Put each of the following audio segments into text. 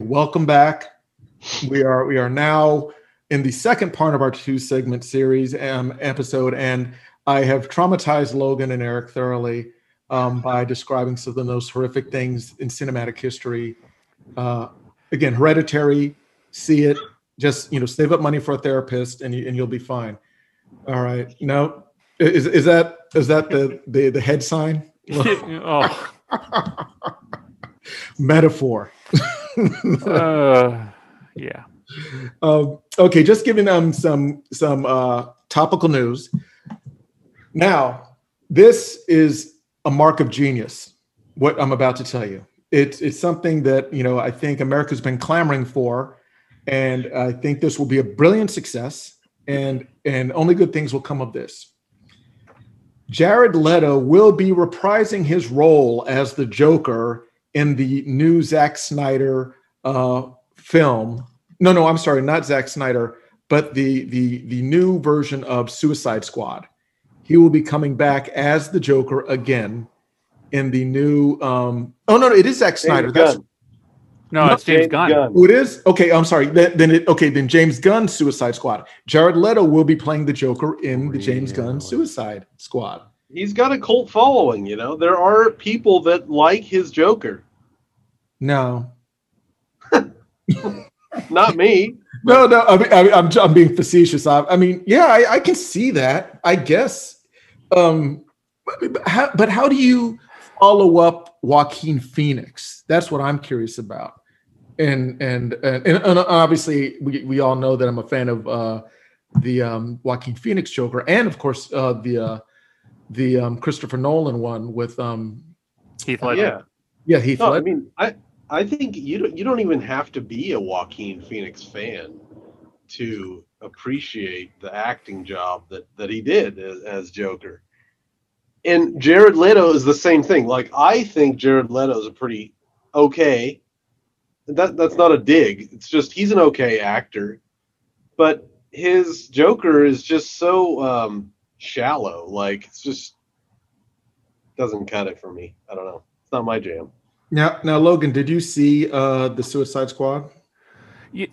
Welcome back. We are we are now in the second part of our two segment series um, episode, and I have traumatized Logan and Eric thoroughly um, by describing some of the most horrific things in cinematic history. Uh, again, Hereditary. See it. Just you know, save up money for a therapist, and you, and you'll be fine. All right. No, is is that is that the the, the head sign? oh. Metaphor. uh, yeah. Um, okay, just giving them some some uh, topical news. Now, this is a mark of genius. What I'm about to tell you, it's it's something that you know I think America's been clamoring for, and I think this will be a brilliant success, and and only good things will come of this. Jared Leto will be reprising his role as the Joker in the new Zack Snyder uh, film. No, no, I'm sorry, not Zack Snyder, but the the the new version of Suicide Squad. He will be coming back as the Joker again in the new. Um, oh no, no, it is Zack Snyder. That's no, it's James, James Gunn. Gunn. Oh, it is. Okay, I'm sorry. Then, then it okay. Then James Gunn Suicide Squad. Jared Leto will be playing the Joker in the James Gunn Suicide Squad he's got a cult following. You know, there are people that like his Joker. No, not me. No, no. I mean, I am I'm, I'm being facetious. I, I mean, yeah, I, I, can see that. I guess. Um, but how, but how do you follow up Joaquin Phoenix? That's what I'm curious about. And and and, and obviously, we, we all know that I'm a fan of uh, the um, Joaquin Phoenix Joker, and of course, uh, the uh, the um, Christopher Nolan one with um, Heath Ledger. Yeah, yeah, Heath no, Ledger. I mean, I I think you don't you don't even have to be a Joaquin Phoenix fan to appreciate the acting job that that he did as, as Joker. And Jared Leto is the same thing. Like I think Jared Leto is a pretty okay. That that's not a dig. It's just he's an okay actor, but his Joker is just so um, shallow. Like it's just doesn't cut it for me. I don't know. It's not my jam. Now, now, Logan, did you see uh, the Suicide Squad?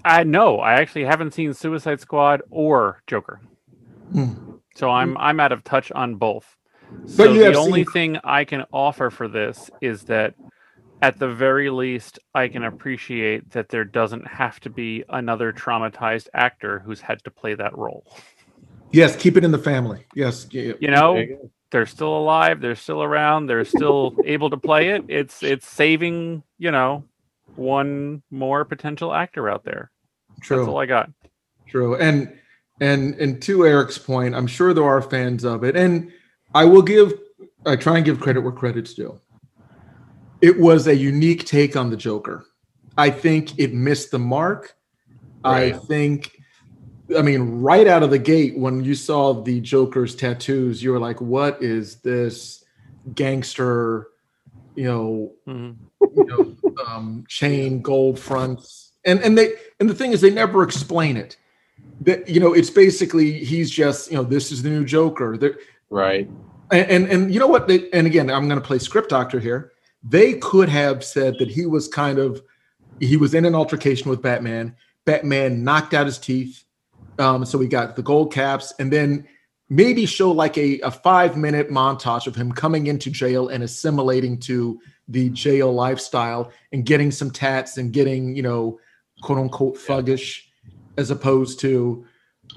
I know. I actually haven't seen Suicide Squad or Joker, hmm. so I'm I'm out of touch on both. So the only seen... thing I can offer for this is that, at the very least, I can appreciate that there doesn't have to be another traumatized actor who's had to play that role. Yes, keep it in the family. Yes, you know, you they're still alive, they're still around, they're still able to play it. It's it's saving, you know, one more potential actor out there. True. That's all I got. True. And and and to Eric's point, I'm sure there are fans of it. And I will give I try and give credit where credit's due. It was a unique take on the Joker. I think it missed the mark. Right. I think I mean, right out of the gate, when you saw the Joker's tattoos, you were like, "What is this gangster?" You know, mm-hmm. you know, um, chain gold fronts, and and they and the thing is, they never explain it. That you know, it's basically he's just you know, this is the new Joker. They're, right. And, and and you know what? They, and again, I'm going to play script doctor here. They could have said that he was kind of he was in an altercation with Batman. Batman knocked out his teeth um, so we got the gold caps, and then maybe show like a, a five minute montage of him coming into jail and assimilating to the jail lifestyle and getting some tats and getting, you know, quote unquote thuggish as opposed to,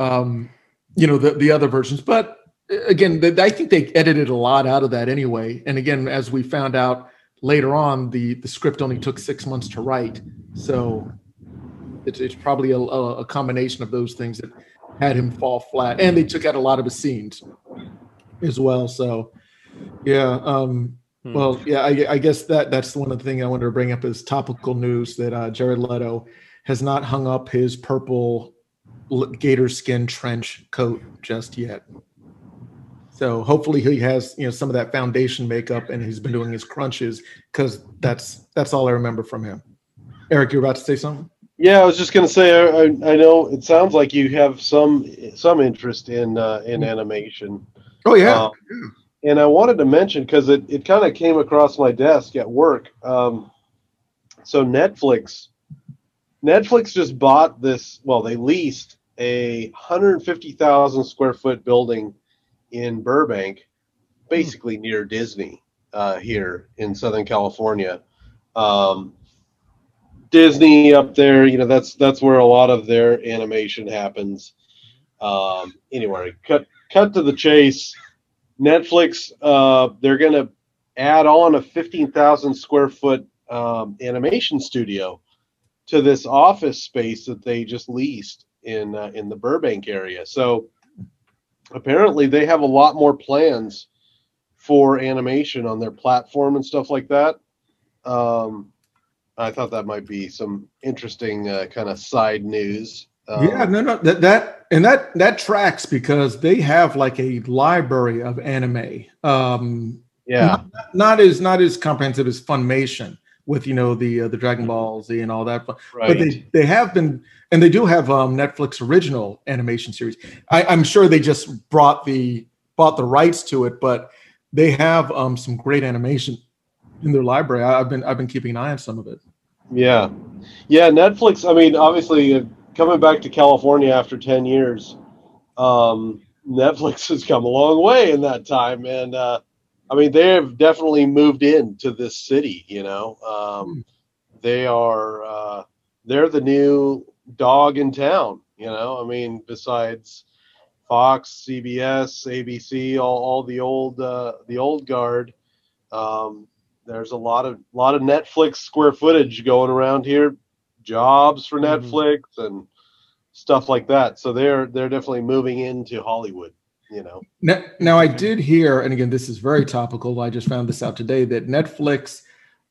um, you know, the, the other versions. But again, the, I think they edited a lot out of that anyway. And again, as we found out later on, the, the script only took six months to write. So it's, it's probably a, a combination of those things that had him fall flat, and they took out a lot of his scenes as well. So, yeah. Um, hmm. Well, yeah. I, I, guess that that's one of the things I wanted to bring up as topical news that uh, Jared Leto has not hung up his purple gator skin trench coat just yet. So hopefully he has you know some of that foundation makeup and he's been doing his crunches because that's that's all I remember from him. Eric, you're about to say something. Yeah, I was just going to say I, I know it sounds like you have some some interest in uh, in animation. Oh yeah. Um, and I wanted to mention because it, it kind of came across my desk at work. Um, so Netflix Netflix just bought this. Well, they leased a 150,000 square foot building in Burbank, basically near Disney uh, here in Southern California. Um, Disney up there, you know, that's that's where a lot of their animation happens. Um, anyway, cut cut to the chase. Netflix, uh, they're going to add on a 15,000 square foot um, animation studio to this office space that they just leased in uh, in the Burbank area. So apparently they have a lot more plans for animation on their platform and stuff like that. Um, I thought that might be some interesting uh, kind of side news. Um, yeah, no, no, that that and that that tracks because they have like a library of anime. Um, yeah, not, not as not as comprehensive as Funimation with you know the uh, the Dragon mm-hmm. Ball Z and all that, right. but they they have been and they do have um, Netflix original animation series. I, am sure they just brought the bought the rights to it, but they have um, some great animation in their library. I, have been I've been keeping an eye on some of it. Yeah, yeah. Netflix. I mean, obviously, uh, coming back to California after ten years, um, Netflix has come a long way in that time, and uh, I mean, they have definitely moved into this city. You know, um, hmm. they are uh, they're the new dog in town. You know, I mean, besides Fox, CBS, ABC, all, all the old uh, the old guard. Um, there's a lot of lot of Netflix square footage going around here, jobs for mm-hmm. Netflix and stuff like that. So they're they're definitely moving into Hollywood. You know. Now, now I did hear, and again, this is very topical. I just found this out today that Netflix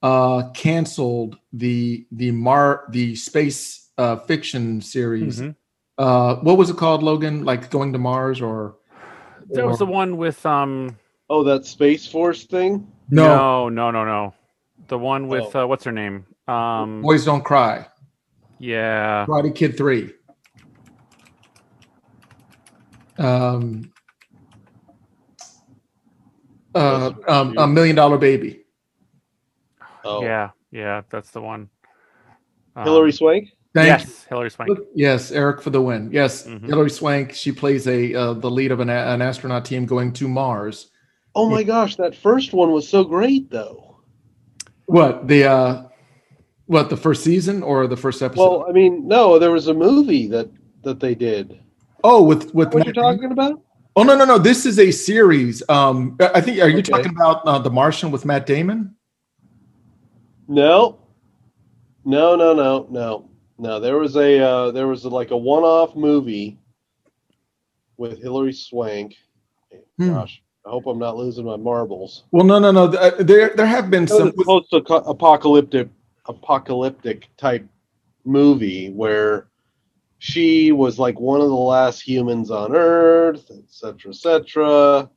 uh, canceled the the Mar the space uh, fiction series. Mm-hmm. Uh, what was it called, Logan? Like going to Mars or? That was the one with um. Oh, that Space Force thing. No, no, no, no. no. The one with oh. uh, what's her name? Um, Boys Don't Cry. Yeah. Karate Kid Three. Um. Uh, um, a million dollar baby. Oh. Yeah, yeah, that's the one. Hilary um, Swank. Thank yes, you. Hilary Swank. Yes, Eric for the win. Yes, mm-hmm. Hilary Swank. She plays a uh, the lead of an, an astronaut team going to Mars. Oh my gosh, that first one was so great, though. What the uh, what the first season or the first episode? Well, I mean, no, there was a movie that that they did. Oh, with with what you're talking about? Oh no no no! This is a series. Um, I think are you okay. talking about uh, the Martian with Matt Damon? No, no, no, no, no. No, there was a uh, there was a, like a one-off movie with Hilary Swank. Hmm. Gosh, I hope I'm not losing my marbles. Well, no, no, no. Uh, there there have been some post-apocalyptic apocalyptic type movie where she was like one of the last humans on Earth, etc., etc.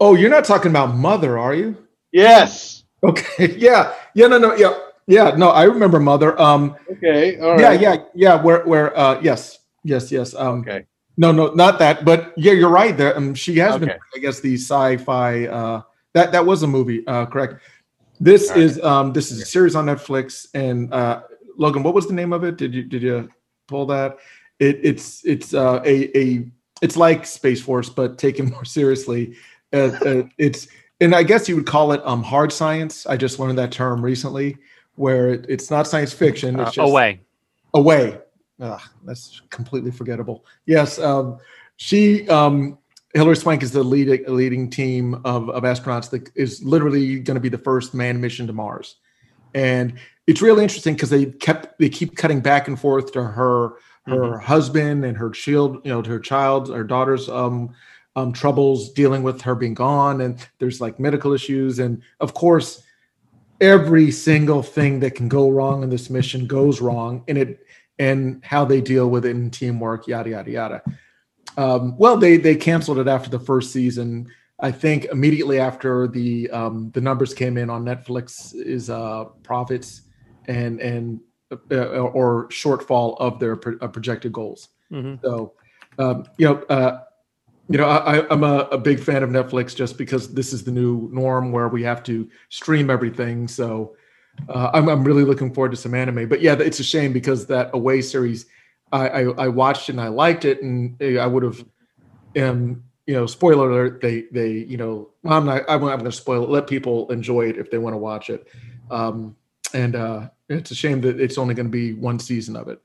Oh, you're not talking about Mother, are you? Yes. Okay. Yeah. Yeah. No. No. Yeah. Yeah, no, I remember Mother. Um, okay, all right. Yeah, yeah, yeah. Where, where? Uh, yes, yes, yes. Um, okay. No, no, not that. But yeah, you're right. There, um, she has okay. been. I guess the sci-fi. Uh, that that was a movie. Uh, correct. This all is right. um, this is a series on Netflix. And uh, Logan, what was the name of it? Did you did you pull that? It, it's it's uh, a a it's like Space Force, but taken more seriously. Uh, uh, it's and I guess you would call it um hard science. I just learned that term recently where it, it's not science fiction. It's uh, just away. Away. Ugh, that's completely forgettable. Yes, um, she um, Hilary Swank is the lead, leading team of, of astronauts that is literally going to be the first manned mission to Mars, and it's really interesting because they kept they keep cutting back and forth to her her mm-hmm. husband and her shield, you know, to her child, her daughter's um, um, troubles dealing with her being gone, and there's like medical issues, and of course every single thing that can go wrong in this mission goes wrong, and it and how they deal with it in teamwork, yada yada yada. Um, well, they they canceled it after the first season. I think immediately after the um, the numbers came in on Netflix is uh, profits and and uh, or shortfall of their pro- uh, projected goals. Mm-hmm. So um, you know. Uh, you know, I, am a, a, big fan of Netflix just because this is the new norm where we have to stream everything. So uh, I'm, I'm really looking forward to some anime. But yeah, it's a shame because that Away series, I, I, I watched it and I liked it, and I would have, um, you know, spoiler alert, they they you know, I'm not I'm, going to spoil it. Let people enjoy it if they want to watch it. Um, and uh, it's a shame that it's only going to be one season of it.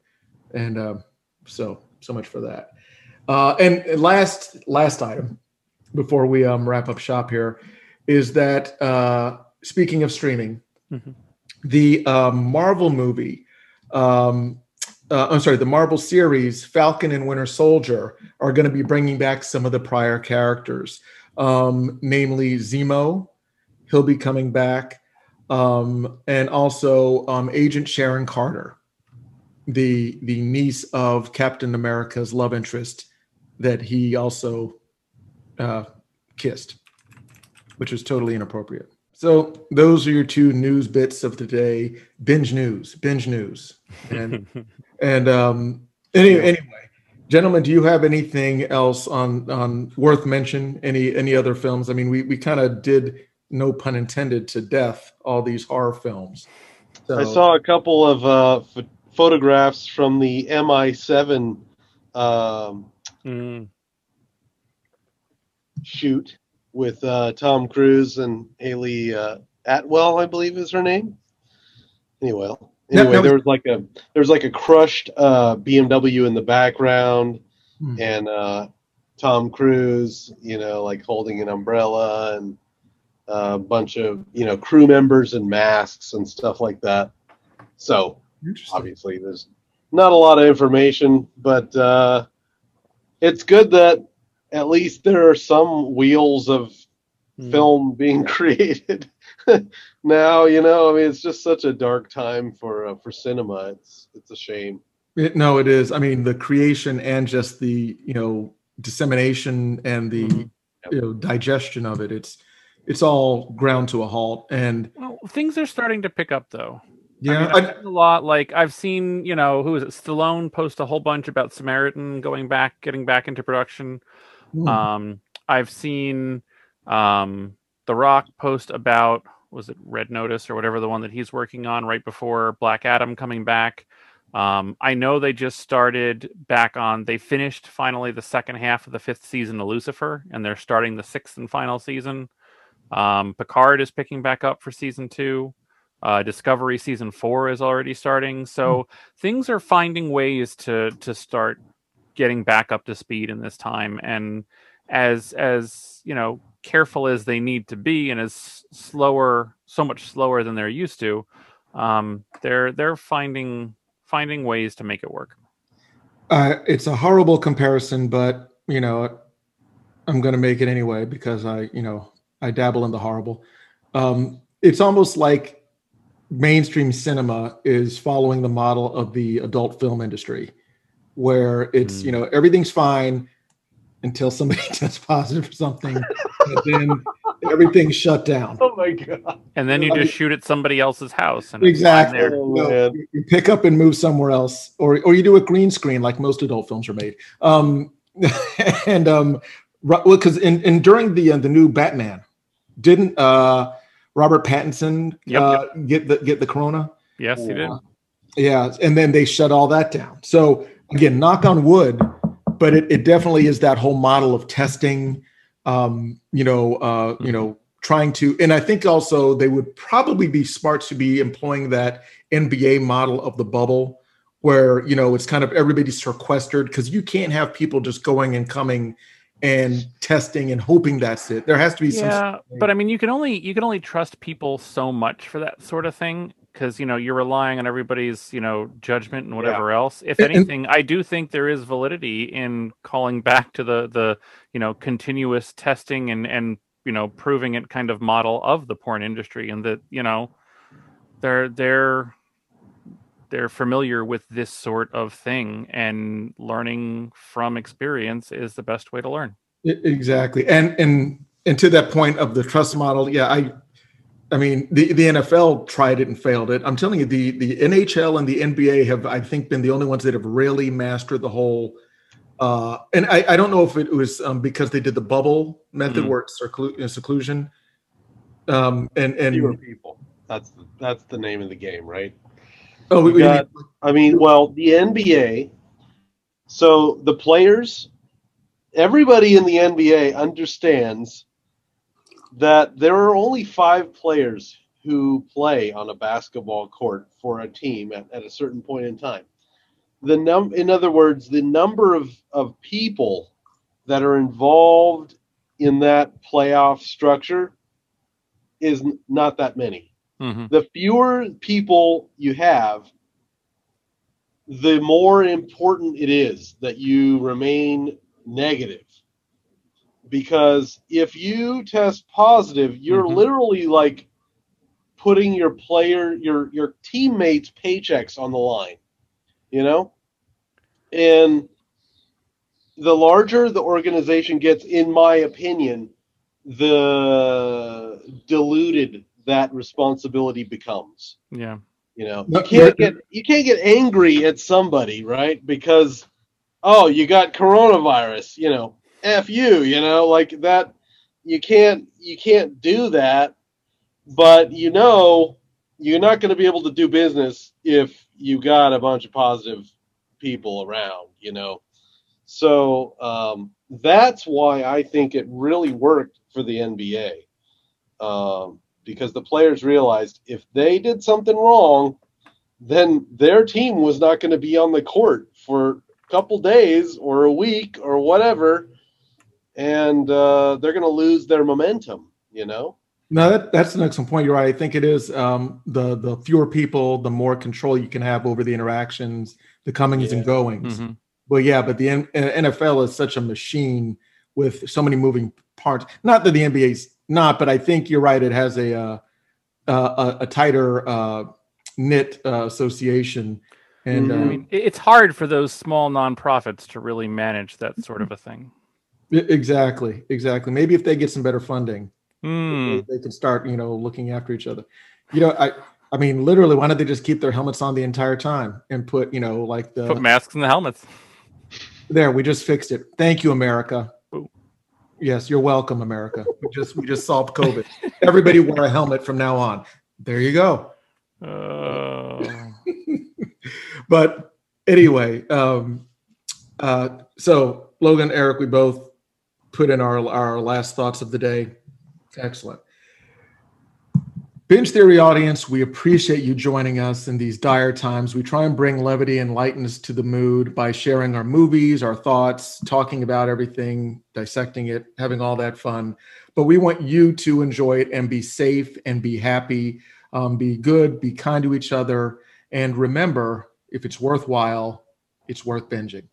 And uh, so so much for that. Uh, and last last item before we um, wrap up shop here is that uh, speaking of streaming, mm-hmm. The uh, Marvel movie, um, uh, I'm sorry, the Marvel series Falcon and Winter Soldier are going to be bringing back some of the prior characters, um, namely Zemo. He'll be coming back, um, and also um, Agent Sharon Carter, the the niece of Captain America's love interest that he also uh, kissed, which was totally inappropriate. So those are your two news bits of the day. Binge news, binge news, and and um, any, anyway, gentlemen, do you have anything else on on worth mention? Any any other films? I mean, we we kind of did, no pun intended, to death all these horror films. So, I saw a couple of uh, photographs from the MI7 um, mm. shoot with uh, Tom Cruise and Hayley uh, Atwell, I believe is her name. Anyway, anyway, no, no, there was like a there was like a crushed uh, BMW in the background, mm. and uh, Tom Cruise, you know, like holding an umbrella, and a bunch of you know crew members in masks and stuff like that. So obviously, there's not a lot of information, but uh, it's good that at least there are some wheels of mm. film being created now. You know, I mean, it's just such a dark time for uh, for cinema. It's it's a shame. It, no, it is. I mean, the creation and just the you know dissemination and the mm-hmm. you know digestion of it. It's it's all ground to a halt. And well, things are starting to pick up though. Yeah, I mean, a lot. Like I've seen, you know, who is it? Stallone post a whole bunch about Samaritan going back, getting back into production. Mm. Um, I've seen um, The Rock post about was it Red Notice or whatever the one that he's working on right before Black Adam coming back. Um, I know they just started back on. They finished finally the second half of the fifth season of Lucifer, and they're starting the sixth and final season. Um, Picard is picking back up for season two. Uh, Discovery season four is already starting, so mm. things are finding ways to to start getting back up to speed in this time. And as as you know, careful as they need to be, and as slower, so much slower than they're used to, um, they're they're finding finding ways to make it work. Uh, it's a horrible comparison, but you know, I'm going to make it anyway because I, you know, I dabble in the horrible. Um, it's almost like mainstream cinema is following the model of the adult film industry where it's mm. you know everything's fine until somebody tests positive for something and then everything's shut down oh my god and then you just shoot at somebody else's house and exactly oh, you pick up and move somewhere else or or you do a green screen like most adult films are made um and um well because in, in during the uh, the new batman didn't uh Robert Pattinson yep, uh, yep. get the get the corona? Yes, he did. Yeah, and then they shut all that down. So again, knock on wood, but it, it definitely is that whole model of testing. Um, you know, uh, you know, trying to, and I think also they would probably be smart to be employing that NBA model of the bubble, where you know it's kind of everybody's sequestered because you can't have people just going and coming and testing and hoping that's it. There has to be some. Yeah, but I mean, you can only you can only trust people so much for that sort of thing because you know you're relying on everybody's you know judgment and whatever yeah. else. If anything, I do think there is validity in calling back to the the you know continuous testing and and you know proving it kind of model of the porn industry, and that you know they're they're they're familiar with this sort of thing and learning from experience is the best way to learn exactly and and and to that point of the trust model yeah i i mean the the nfl tried it and failed it i'm telling you the the nhl and the nba have i think been the only ones that have really mastered the whole uh and i i don't know if it was um, because they did the bubble method mm. where it's seclu- seclusion um and and fewer people that's the, that's the name of the game right Oh, we, got, I mean, well, the NBA. So the players, everybody in the NBA understands that there are only five players who play on a basketball court for a team at, at a certain point in time. The num, in other words, the number of, of people that are involved in that playoff structure is not that many. Mm-hmm. The fewer people you have, the more important it is that you remain negative. Because if you test positive, you're mm-hmm. literally like putting your player, your your teammates' paychecks on the line. You know? And the larger the organization gets, in my opinion, the diluted that responsibility becomes. Yeah. You know, you can't get you can't get angry at somebody, right? Because oh, you got coronavirus, you know, F you, you know, like that you can't you can't do that. But you know, you're not going to be able to do business if you got a bunch of positive people around, you know. So um, that's why I think it really worked for the NBA. Um, because the players realized if they did something wrong, then their team was not going to be on the court for a couple days or a week or whatever, and uh, they're going to lose their momentum. You know. No, that, that's an excellent point. You're right. I think it is um, the the fewer people, the more control you can have over the interactions, the comings yeah. and goings. Mm-hmm. But yeah, but the N- NFL is such a machine with so many moving parts. Not that the NBA's not, but I think you're right. It has a uh, a, a, tighter uh, knit uh, association. And mm-hmm. I mean, it's hard for those small nonprofits to really manage that sort of a thing. Exactly, exactly. Maybe if they get some better funding, mm. they, they can start, you know, looking after each other. You know, I, I mean, literally, why don't they just keep their helmets on the entire time and put, you know, like the put masks in the helmets? There, we just fixed it. Thank you, America. Yes, you're welcome, America. We just we just solved COVID. Everybody wear a helmet from now on. There you go. Uh... but anyway, um, uh, so Logan, Eric, we both put in our our last thoughts of the day. Excellent. Binge Theory audience, we appreciate you joining us in these dire times. We try and bring levity and lightness to the mood by sharing our movies, our thoughts, talking about everything, dissecting it, having all that fun. But we want you to enjoy it and be safe and be happy, um, be good, be kind to each other. And remember, if it's worthwhile, it's worth binging.